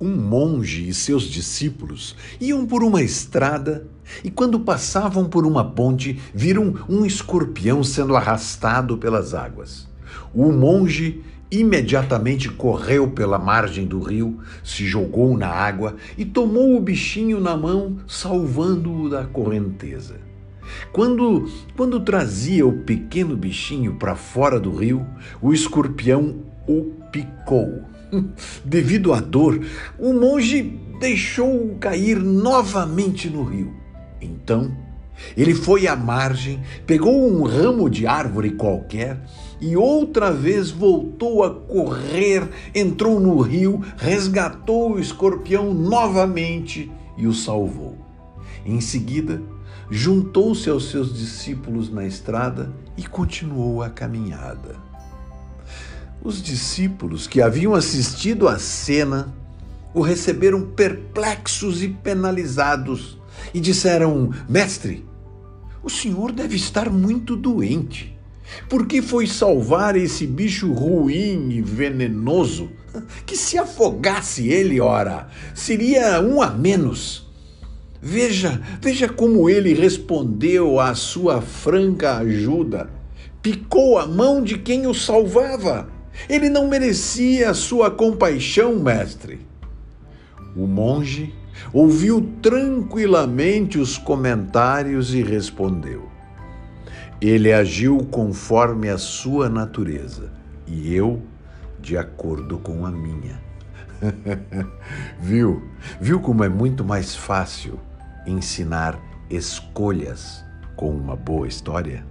Um monge e seus discípulos iam por uma estrada e, quando passavam por uma ponte, viram um escorpião sendo arrastado pelas águas. O monge imediatamente correu pela margem do rio, se jogou na água e tomou o bichinho na mão, salvando-o da correnteza. Quando, quando trazia o pequeno bichinho para fora do rio, o escorpião o picou. Devido à dor, o monge deixou-o cair novamente no rio. Então, ele foi à margem, pegou um ramo de árvore qualquer e outra vez voltou a correr, entrou no rio, resgatou o escorpião novamente e o salvou. Em seguida, juntou-se aos seus discípulos na estrada e continuou a caminhada. Os discípulos que haviam assistido à cena o receberam perplexos e penalizados e disseram: Mestre, o senhor deve estar muito doente. Por que foi salvar esse bicho ruim e venenoso? Que se afogasse ele, ora, seria um a menos. Veja, veja como ele respondeu à sua franca ajuda. Picou a mão de quem o salvava. Ele não merecia sua compaixão, mestre. O monge ouviu tranquilamente os comentários e respondeu: Ele agiu conforme a sua natureza e eu de acordo com a minha. Viu? Viu como é muito mais fácil ensinar escolhas com uma boa história?